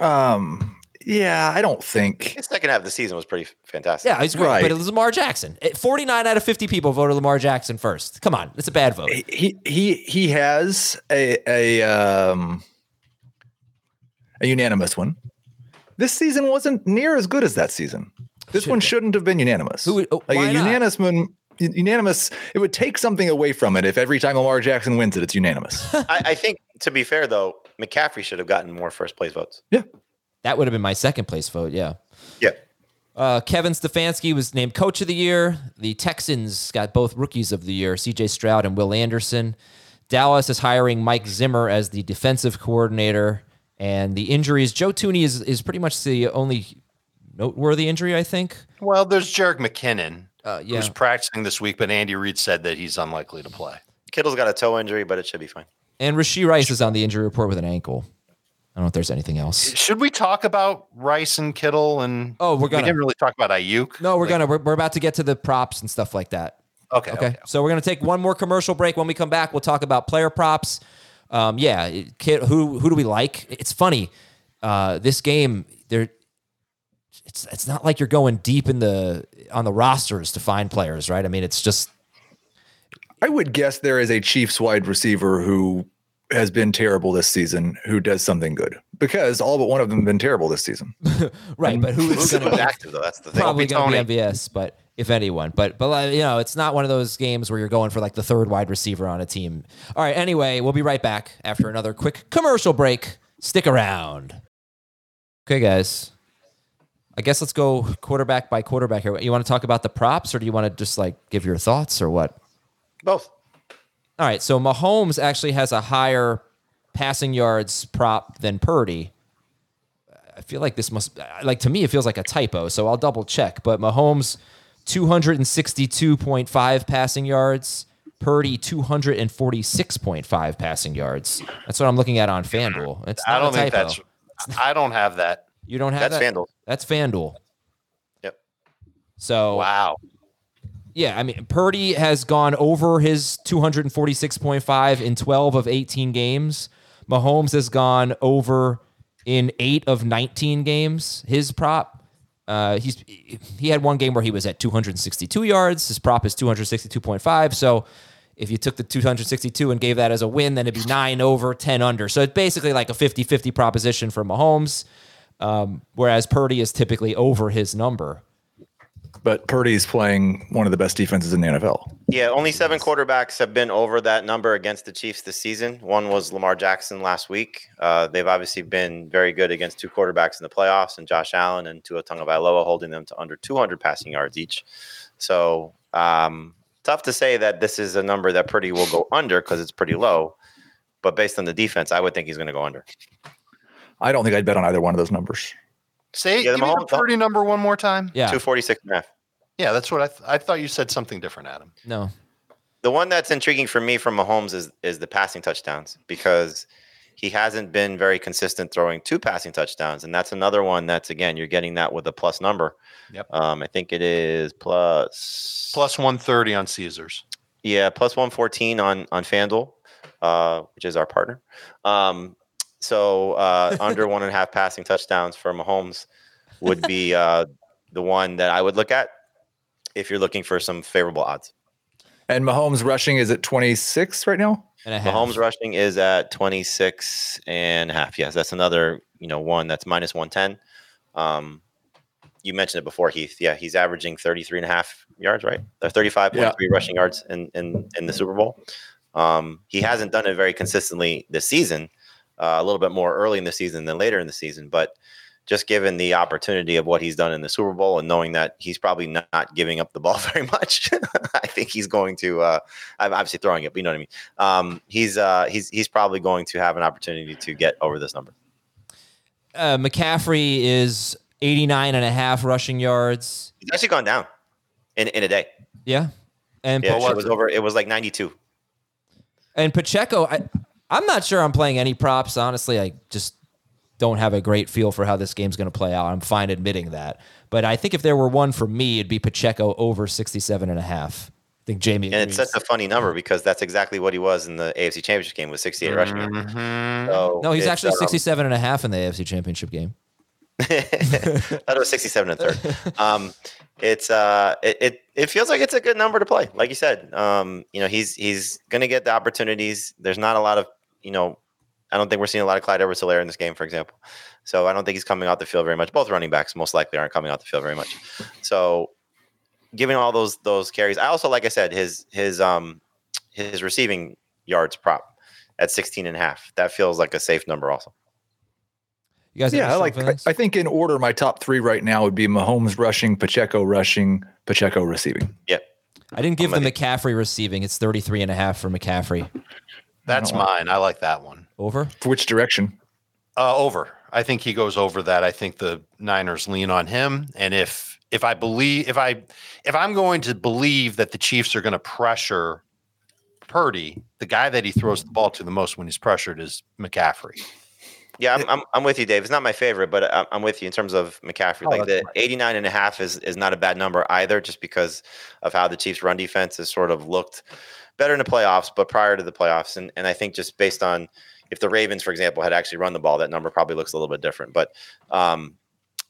um, yeah, I don't think.
His second half of the season was pretty fantastic.
Yeah, he's great,
Right.
but it was Lamar Jackson. Eh, Forty-nine out of fifty people voted Lamar Jackson first. Come on, it's a bad vote.
He he he has a a um a unanimous one. This season wasn't near as good as that season. This
Should
one
be.
shouldn't have been unanimous.
Who would- oh,
like
why
a unanimous one, unanimous. It would take something away from it if every time Lamar Jackson wins it, it's unanimous.
I, I think to be fair though, McCaffrey should have gotten more first place votes.
Yeah, that would have been my second place vote. Yeah.
Yeah.
Uh, Kevin Stefanski was named coach of the year. The Texans got both rookies of the year, CJ Stroud and Will Anderson. Dallas is hiring Mike Zimmer as the defensive coordinator. And the injuries, Joe Thuney is, is pretty much the only noteworthy injury, I think.
Well, there's Jerick McKinnon,
Uh, yeah.
who's practicing this week, but Andy Reid said that he's unlikely to play.
Kittle's got a toe injury, but it should be fine.
And Rashee Rice is on the injury report with an ankle. I don't know if there's anything else.
Should we talk about Rice and Kittle? And
Oh, we're gonna.
We didn't really talk about Aiyuk.
No, we're
Like,
gonna. We're, we're about to get to the props and stuff like that.
Okay,
Okay.
okay.
So we're gonna take one more commercial break. When we come back, we'll talk about player props. Um, yeah, it- kid, who who do we like? It's funny. Uh, this game, there, it's it's not like you're going deep in the on the rosters to find players, right? I mean, it's just
I would guess there is a Chiefs wide receiver who has been terrible this season who does something good because all but one of them have been terrible this season.
right. But who is going to
active though? That's the thing.
probably going to be MVS, but if anyone, but but you know, it's not one of those games where you're going for like the third wide receiver on a team. All right. Anyway, we'll be right back after another quick commercial break. Stick around. Okay, guys. I guess let's go quarterback by quarterback here. You want to talk about the props, or do you want to just like give your thoughts, or what?
Both.
All right. So Mahomes actually has a higher passing yards prop than Purdy. I feel like this must like to me it feels like a typo, so I'll double check. But Mahomes 262.5 passing yards, Purdy 246.5 passing yards. That's what I'm looking at on FanDuel. It's not
I don't
a
think
typo.
that's. I don't have that.
you don't have
That's
that?
FanDuel.
That's FanDuel.
Yep.
So
Wow.
yeah, I mean, Purdy has gone over his 246.5 in 12 of 18 games. Mahomes has gone over in eight of 19 games. His prop, uh, he's he had one game where he was at 262 yards. His prop is 262.5. So if you took the 262 and gave that as a win, then it'd be nine over, 10 under. So it's basically like a 50 50 proposition for Mahomes, um, whereas Purdy is typically over his number.
But Purdy's playing one of the best defenses in the NFL.
Yeah, only seven quarterbacks have been over that number against the Chiefs this season. One was Lamar Jackson last week. Uh, they've obviously been very good against two quarterbacks in the playoffs, and Josh Allen and Tua Tagovailoa holding them to under 200 passing yards each. So um, tough to say that this is a number that Purdy will go under because it's pretty low. But based on the defense, I would think he's going to go under.
I don't think I'd bet on either one of those numbers.
Say
Yeah, the
give me the
Mahomes-
Purdy number one more time.
Yeah.
246 and a half.
Yeah, that's what I th- I thought you said something different, Adam.
No.
The one that's intriguing for me from Mahomes is is the passing touchdowns because he hasn't been very consistent throwing two passing touchdowns, and that's another one that's again you're getting that with a plus number.
Yep.
Um, I think it is plus
Plus 130 on Caesars.
Yeah, plus one fourteen on on FanDuel, uh, which is our partner. Um, so uh, under one and a half passing touchdowns for Mahomes would be uh, the one that I would look at if you're looking for some favorable odds.
And Mahomes rushing is at 26 right now.
And a half.
Mahomes rushing is at 26 and a half. Yes, that's another, you know, one that's minus 110. Um, you mentioned it before, Heath. Yeah, he's averaging 33 and a half yards, right? Or 35.3
Yeah.
rushing yards in, in, in the Super Bowl. Um, he hasn't done it very consistently this season, uh, a little bit more early in the season than later in the season. But just given the opportunity of what he's done in the Super Bowl and knowing that he's probably not giving up the ball very much, I think he's going to. Uh, I'm obviously throwing it, but you know what I mean. Um, he's uh, he's he's probably going to have an opportunity to get over this number.
Uh, McCaffrey is 89 and a half rushing yards.
He's actually gone down in, in a day.
Yeah. And
Yeah,
Pacheco-
it was over. It was like 92.
And Pacheco, I, I'm not sure I'm playing any props. Honestly, I just don't have a great feel for how this game's going to play out. I'm fine admitting that. But I think if there were one for me, it'd be Pacheco over 67 and a half. I think Jamey
And it's such a funny number because that's exactly what he was in the AFC Championship game with 68 rushing. yards.
Mhm.
So
no, he's actually
um,
67 and a half in the AFC Championship game.
I thought it was 67 and a third. Um, it's uh, it, it it feels like it's a good number to play. Like you said, um, you know, he's he's gonna get the opportunities. There's not a lot of you know, I don't think we're seeing a lot of Clyde Edwards-Helaire in this game, for example. So I don't think he's coming out the field very much. Both running backs most likely aren't coming out the field very much. So giving all those those carries, I also like I said his his um his receiving yards prop at 16 and a half. That feels like a safe number also.
You guys
Yeah, I like. I. I think in order, my top three right now would be Mahomes rushing, Pacheco rushing, Pacheco receiving. Yep.
I didn't give the
I'm ready.
McCaffrey receiving. It's 33 and a half for McCaffrey.
That's
don't want-
mine. I like that one.
Over?
For which direction?
Uh, over. I think he goes over that. I think the Niners lean on him, and if if I believe if I if I'm going to believe that the Chiefs are going to pressure Purdy, the guy that he throws the ball to the most when he's pressured is McCaffrey.
Yeah, I'm, I'm, I'm with you, Dave. It's not my favorite, but I'm, I'm with you in terms of McCaffrey.
Oh,
like the
right.
89 and a half is, is not a bad number either, just because of how the Chiefs' run defense has sort of looked better in the playoffs, but prior to the playoffs. And, and I think just based on if the Ravens, for example, had actually run the ball, that number probably looks a little bit different. But um,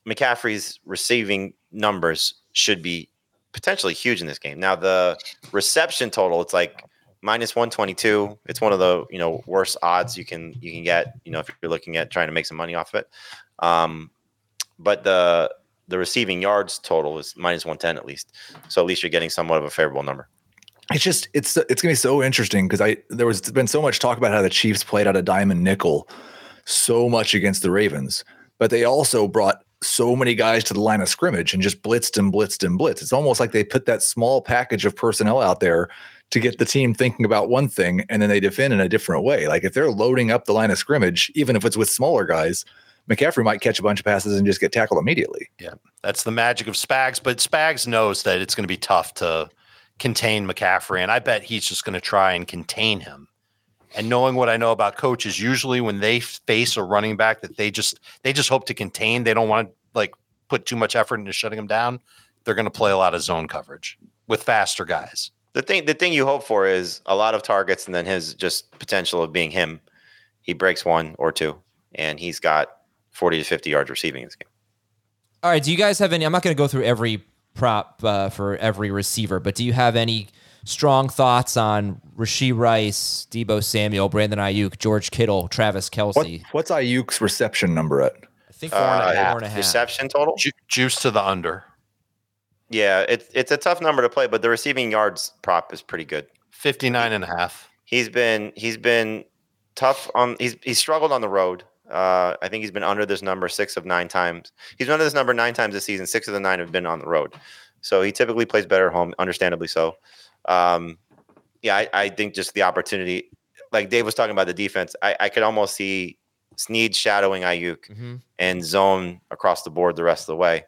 McCaffrey's receiving numbers should be potentially huge in this game. Now, the reception total, it's like minus 122 it's one of the you know worst odds you can you can get you know if you're looking at trying to make some money off of it um but the the receiving yards total is minus 110 at least so at least you're getting somewhat of a favorable number
It's just it's it's gonna be so interesting because I there was been so much talk about how the Chiefs played out a diamond nickel so much against the Ravens, but they also brought so many guys to the line of scrimmage and just blitzed and blitzed and blitzed. It's almost like they put that small package of personnel out there to get the team thinking about one thing and then they defend in a different way. Like if they're loading up the line of scrimmage, even if it's with smaller guys, McCaffrey might catch a bunch of passes and just get tackled immediately. Yeah.
That's the magic of Spags, but Spags knows that it's going to be tough to contain McCaffrey, and I bet he's just going to try and contain him. And knowing what I know about coaches, usually when they face a running back that they just they just hope to contain, they don't want to like put too much effort into shutting him down. They're going to play a lot of zone coverage with faster guys.
the thing the thing you hope for is a lot of targets and then his just potential of being him he breaks one or two and he's got 40 to 50 yards receiving in this game
All right. Do you guys have any? I'm not going to go through every prop uh, for every receiver, but do you have any strong thoughts on Rashee Rice, Deebo Samuel, Brandon Aiyuk, George Kittle, Travis
What,
Kelce?
what's Aiyuk's reception number at?
I think
Four and a
Uh,
half.
Four and a half.
reception total
Ju- juice to the under.
yeah it's it's a tough number to play but the receiving yards prop is pretty good
59 and a half.
he's been he's been tough on he's he's struggled on the road. Uh, I think he's been under this number six of nine times. He's been under this number nine times this season. Six of the nine have been on the road. So he typically plays better at home, understandably so. Um, yeah, I, I think just the opportunity, like Dave was talking about the defense, I, I could almost see Sneed shadowing Aiyuk
Mhm.
and zone across the board the rest of the way.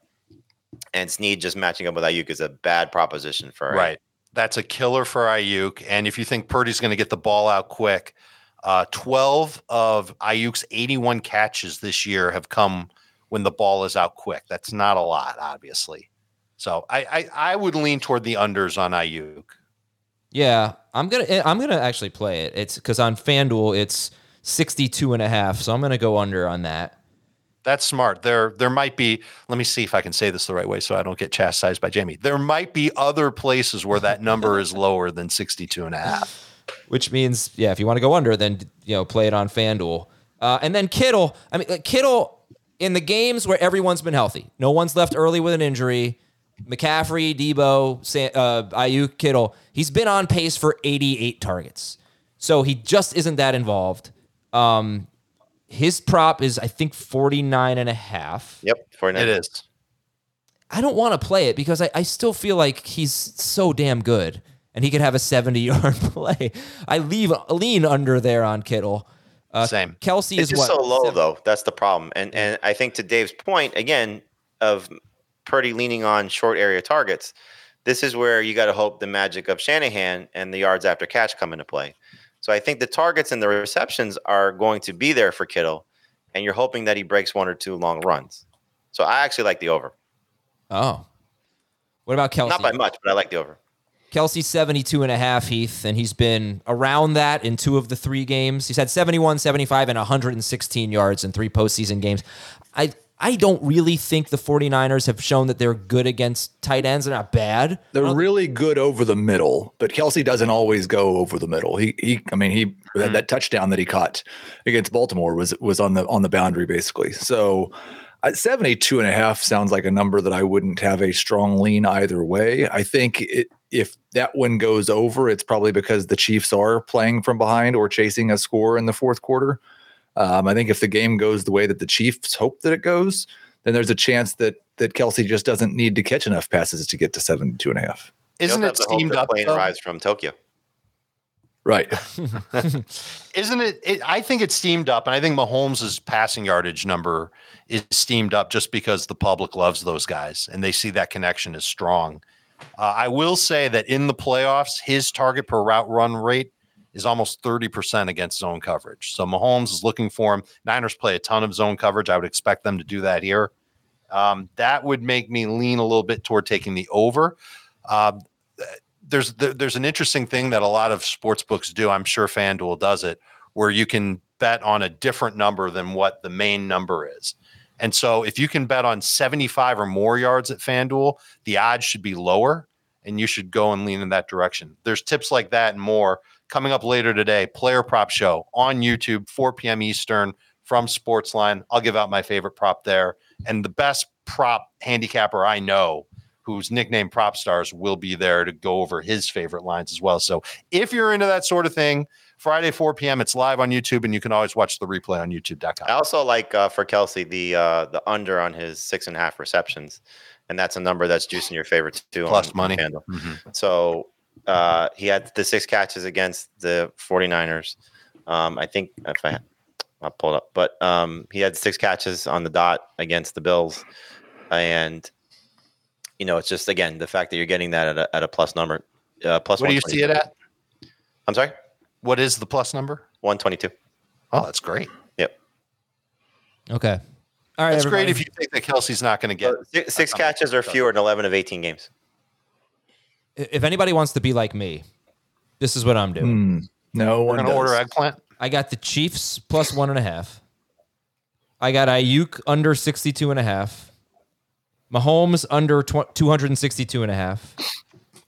and Sneed just matching up with Aiyuk is a bad proposition for him.
Right. That's a killer for Aiyuk. And if you think Purdy's going to get the ball out quick, uh, 12 of Aiyuk's 81 catches this year have come when the ball is out quick. That's not a lot, obviously. So I, I, I would lean toward the unders on Aiyuk.
Yeah, I'm gonna eh, I'm gonna actually play it. It's because on FanDuel it's 62 and a half, so I'm gonna go under on that.
That's smart. There there might be, let me see if I can say this the right way so I don't get chastised by Jamey. There might be other places where that number is lower than 62 and a half.
Which means, yeah, if you want to go under, then you know play it on FanDuel. Uh, and then Kittle, I mean, like, Kittle in the games where everyone's been healthy, no one's left early with an injury. McCaffrey, Deebo, San, uh, Aiyuk, Kittle, he's been on pace for 88 targets. So he just isn't that involved. Um, his prop is, I think, 49 and a half.
Yep. 49.
It is.
I don't want to play it because I, I still feel like he's so damn good and he could have a 70 yard play. I leave lean under there on Kittle. Uh,
Same.
Kelce
It's
is
just
what?
so low though. That's the problem. And and I think to Dave's point again of Purdy leaning on short area targets, this is where you got to hope the magic of Shanahan and the yards after catch come into play. So I think the targets and the receptions are going to be there for Kittle, and you're hoping that he breaks one or two long runs. So I actually like the over.
Oh. What about Kelce?
Not by much, but I like the over.
Kelce 72 and a half, Heath, and he's been around that in two of the three games. He's had 71, 75, and 116 yards in three postseason games. I I don't really think the 49ers have shown that they're good against tight ends. They're not bad.
They're really good over the middle, but Kelce doesn't always go over the middle. He he I mean he that, mm-hmm. that touchdown that he caught against Baltimore was was on the on the boundary basically. So at 72 and a half sounds like a number that I wouldn't have a strong lean either way. I think it if that one goes over, it's probably because the Chiefs are playing from behind or chasing a score in the fourth quarter. Um, I think if the game goes the way that the Chiefs hope that it goes, then there's a chance that that Kelce just doesn't need to catch enough passes to get to 72 and a half.
You
Isn't it
have to hope
steamed up?
Plane
though?
arrives from Tokyo.
Right.
Isn't it, it? I think it's steamed up, and I think Mahomes' passing yardage number is steamed up just because the public loves those guys and they see that connection is strong. Uh, I will say that in the playoffs, his target per route run rate is almost 30% against zone coverage. So Mahomes is looking for him. Niners play a ton of zone coverage. I would expect them to do that here. Um, that would make me lean a little bit toward taking the over. Um, there's there, there's an interesting thing that a lot of sports books do. I'm sure FanDuel does it, where you can bet on a different number than what the main number is. And so if you can bet on 75 or more yards at FanDuel, the odds should be lower and you should go and lean in that direction. There's tips like that and more coming up later today. Player prop show on YouTube, 4 p.m. Eastern from Sportsline. I'll give out my favorite prop there. And the best prop handicapper I know, whose nickname Prop Stars, will be there to go over his favorite lines as well. So if you're into that sort of thing, Friday, 4 p.m., it's live on YouTube, and you can always watch the replay on YouTube.com.
I also like uh, for Kelce the uh, the under on his six and a half receptions, and that's a number that's juicing your favorites too.
Plus
on- on
money.
FanDuel.
Mhm.
So uh, he had the six catches against the 49ers. Um, I think if I I'll pull it up, but um, he had six catches on the dot against the Bills, and you know it's just again the fact that you're getting that at a, at a plus number. Uh, plus
What do you see it at?
I'm sorry,
What is the plus number?
122.
Oh, that's great.
Yep.
Okay. All right.
That's great if you think that Kelce's not going to get.
Six, six catches or fewer in 11 of 18 games.
if anybody wants to be like me, this is what I'm doing.
Hmm. No
We're
one
going to order eggplant.
I got the Chiefs plus one and a half. I got Aiyuk under 62 and a half. Mahomes under tw- 262 and a half.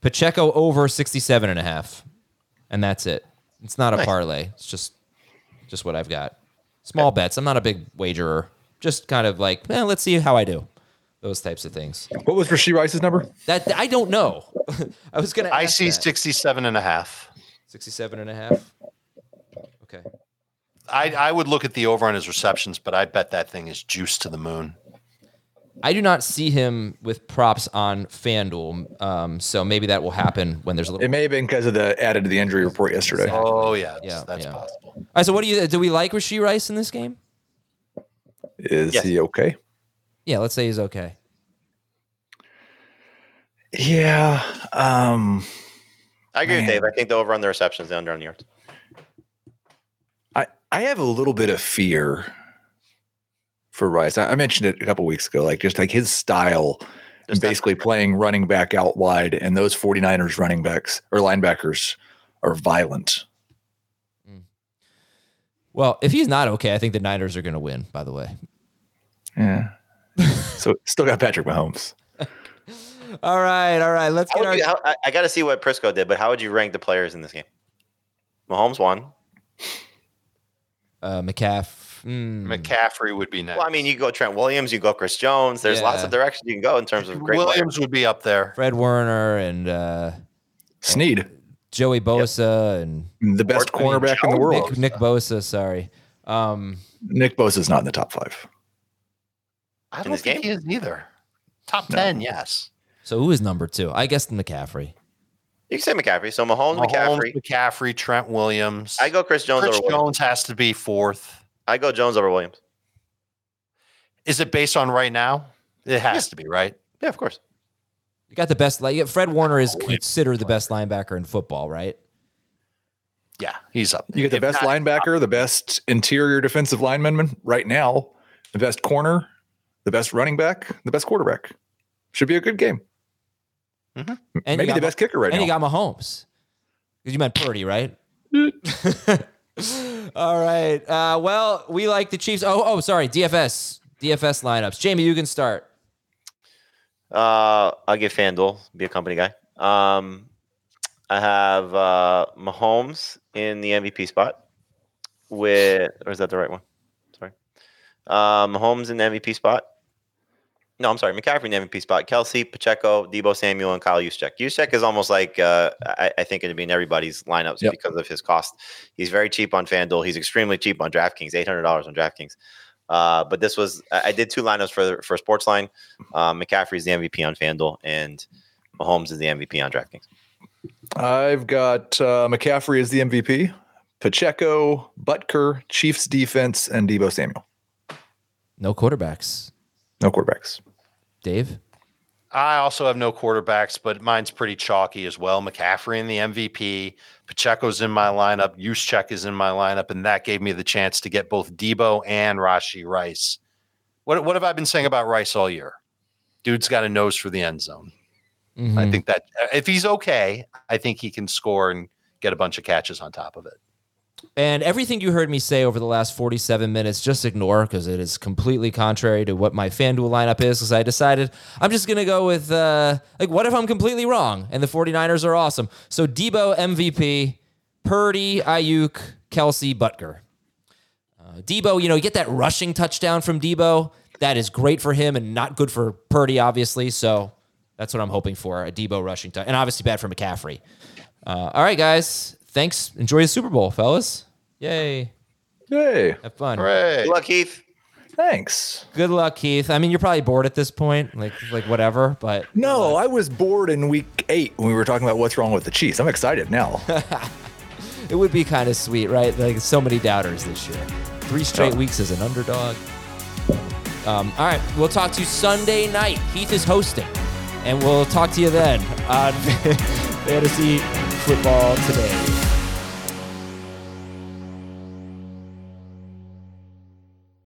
Pacheco over 67 and a half. And that's it. It's not a
Nice.
parlay. It's just just what I've got. Small bets. I'm not a big wagerer. Just kind of like, eh, let's see how I do. Those types of things.
What was Rashee Rice's number?
That I don't know. I was gonna
I
ask
see
that.
67 and a half.
67 and a half. Okay.
I, I would look at the over on his receptions, but I bet that thing is juiced to the moon.
I do not see him with props on FanDuel, um, so maybe that will happen when there's a little.
It may have been because of the added to the injury report yesterday.
Oh, yeah. That's,
Yeah,
that's
yeah.
possible.
All right, so what do you do? We like Rashee Rice in this game?
Is
Yes.
he okay?
Yeah, let's say he's okay.
Yeah. Um,
I agree
Man.
with Dave. I think the over on the receptions, the under on the yards.
I, I have a little bit of fear for Rice. I, I mentioned it a couple weeks ago, like just like his style and
Just that-
basically playing running back out wide, and those 49ers running backs or linebackers are violent.
Well, if he's not okay, I think the Niners are going to win. By the way.
Yeah. so still got Patrick Mahomes.
All right, all right. Let's
How
get our.
you- how- I, I got to see what Prisco did, but how would you rank the players in this game? Mahomes won.
uh, McCaff. Mm,
McCaffrey would be next.
Well, I mean, you go Trent Williams, you go Chris Jones. There's lots of directions you can go in terms of great players.
Williams would be up there.
Fred Warner and uh,
Sneed,
Joey Bosa and
the best
Or- I mean,
cornerback in the world.
Nick, Nick Bosa. Sorry. Um,
Nick Bosa's not in the top five.
I don't think
game?
he is either. Top
No.
10, yes.
so who is number two? I guess McCaffrey.
You can say McCaffrey. So Mahomes,
Mahomes,
McCaffrey.
McCaffrey, Trent Williams.
I go Chris Jones
Chris. Jones has to be fourth.
I go Jones over Williams.
Is it based on right now? It has to be, right?
Yeah, of course.
You got the best. Like Fred Warner is considered the best linebacker in football, right?
Yeah, he's up.
You get the
If
best
not-
linebacker, the best interior defensive lineman right now, the best corner, the best running back, the best quarterback. Should be a good game.
Mhm.
And
Maybe
got
the
Ma-
best kicker right
and
now.
you got Mahomes. Because you meant Purdy, right? All right. Uh, well, we like the Chiefs. Oh, oh, sorry. DFS. DFS lineups. Jamey, you can start.
Uh, I'll give FanDuel, be a company guy. Um, I have uh, Mahomes in the MVP spot with, or is that the right one? Sorry. Uh, Mahomes in the MVP spot. No, I'm sorry. McCaffrey in the MVP spot. Kelce, Pacheco, Deebo Samuel, and Kyle Juszczyk. Juszczyk is almost like uh, I, I think it'd be in everybody's lineups
Yep.
because of his cost. He's very cheap on FanDuel. He's extremely cheap on DraftKings, eight hundred dollars on DraftKings. Uh, but this was I I did two lineups for for Sportsline. Um, McCaffrey's the MVP on FanDuel, and Mahomes is the MVP on DraftKings.
I've got uh, McCaffrey as the MVP, Pacheco, Butker, Chiefs defense, and Deebo Samuel.
No quarterbacks.
No quarterbacks.
Dave?
I also have no quarterbacks, but mine's pretty chalky as well. McCaffrey in the MVP, Pacheco's in my lineup, Juszczyk is in my lineup, and that gave me the chance to get both Deebo and Rashee Rice. What what have I been saying about Rice all year? Dude's got a nose for the end zone. I
Mhm.
think that if he's okay, I think he can score and get a bunch of catches on top of it.
And everything you heard me say over the last 47 minutes, just ignore because it is completely contrary to what my FanDuel lineup is. Because I decided I'm just going to go with, uh, like, what if I'm completely wrong and the 49ers are awesome? So Deebo MVP, Purdy, Aiyuk, Kelce, Butker. Uh, Deebo, you know, you get that rushing touchdown from Deebo. That is great for him and not good for Purdy, obviously. So that's what I'm hoping for a Deebo rushing touchdown. And obviously bad for McCaffrey. Uh, all right, guys. Thanks. Enjoy the Super Bowl, fellas. Yay.
Yay.
Have fun.
Hooray.
Good luck, Keith.
thanks.
Good luck, Keith. I mean, you're probably bored at this point, like like whatever, but
No, I was bored in week eight when we were talking about what's wrong with the Chiefs. I'm excited now.
it would be kind of sweet, right? Like so many doubters this year. Three straight
Oh.
weeks as an underdog. Um, all right, we'll talk to you Sunday night. Keith is hosting, and we'll talk to you then on Fantasy Football Today.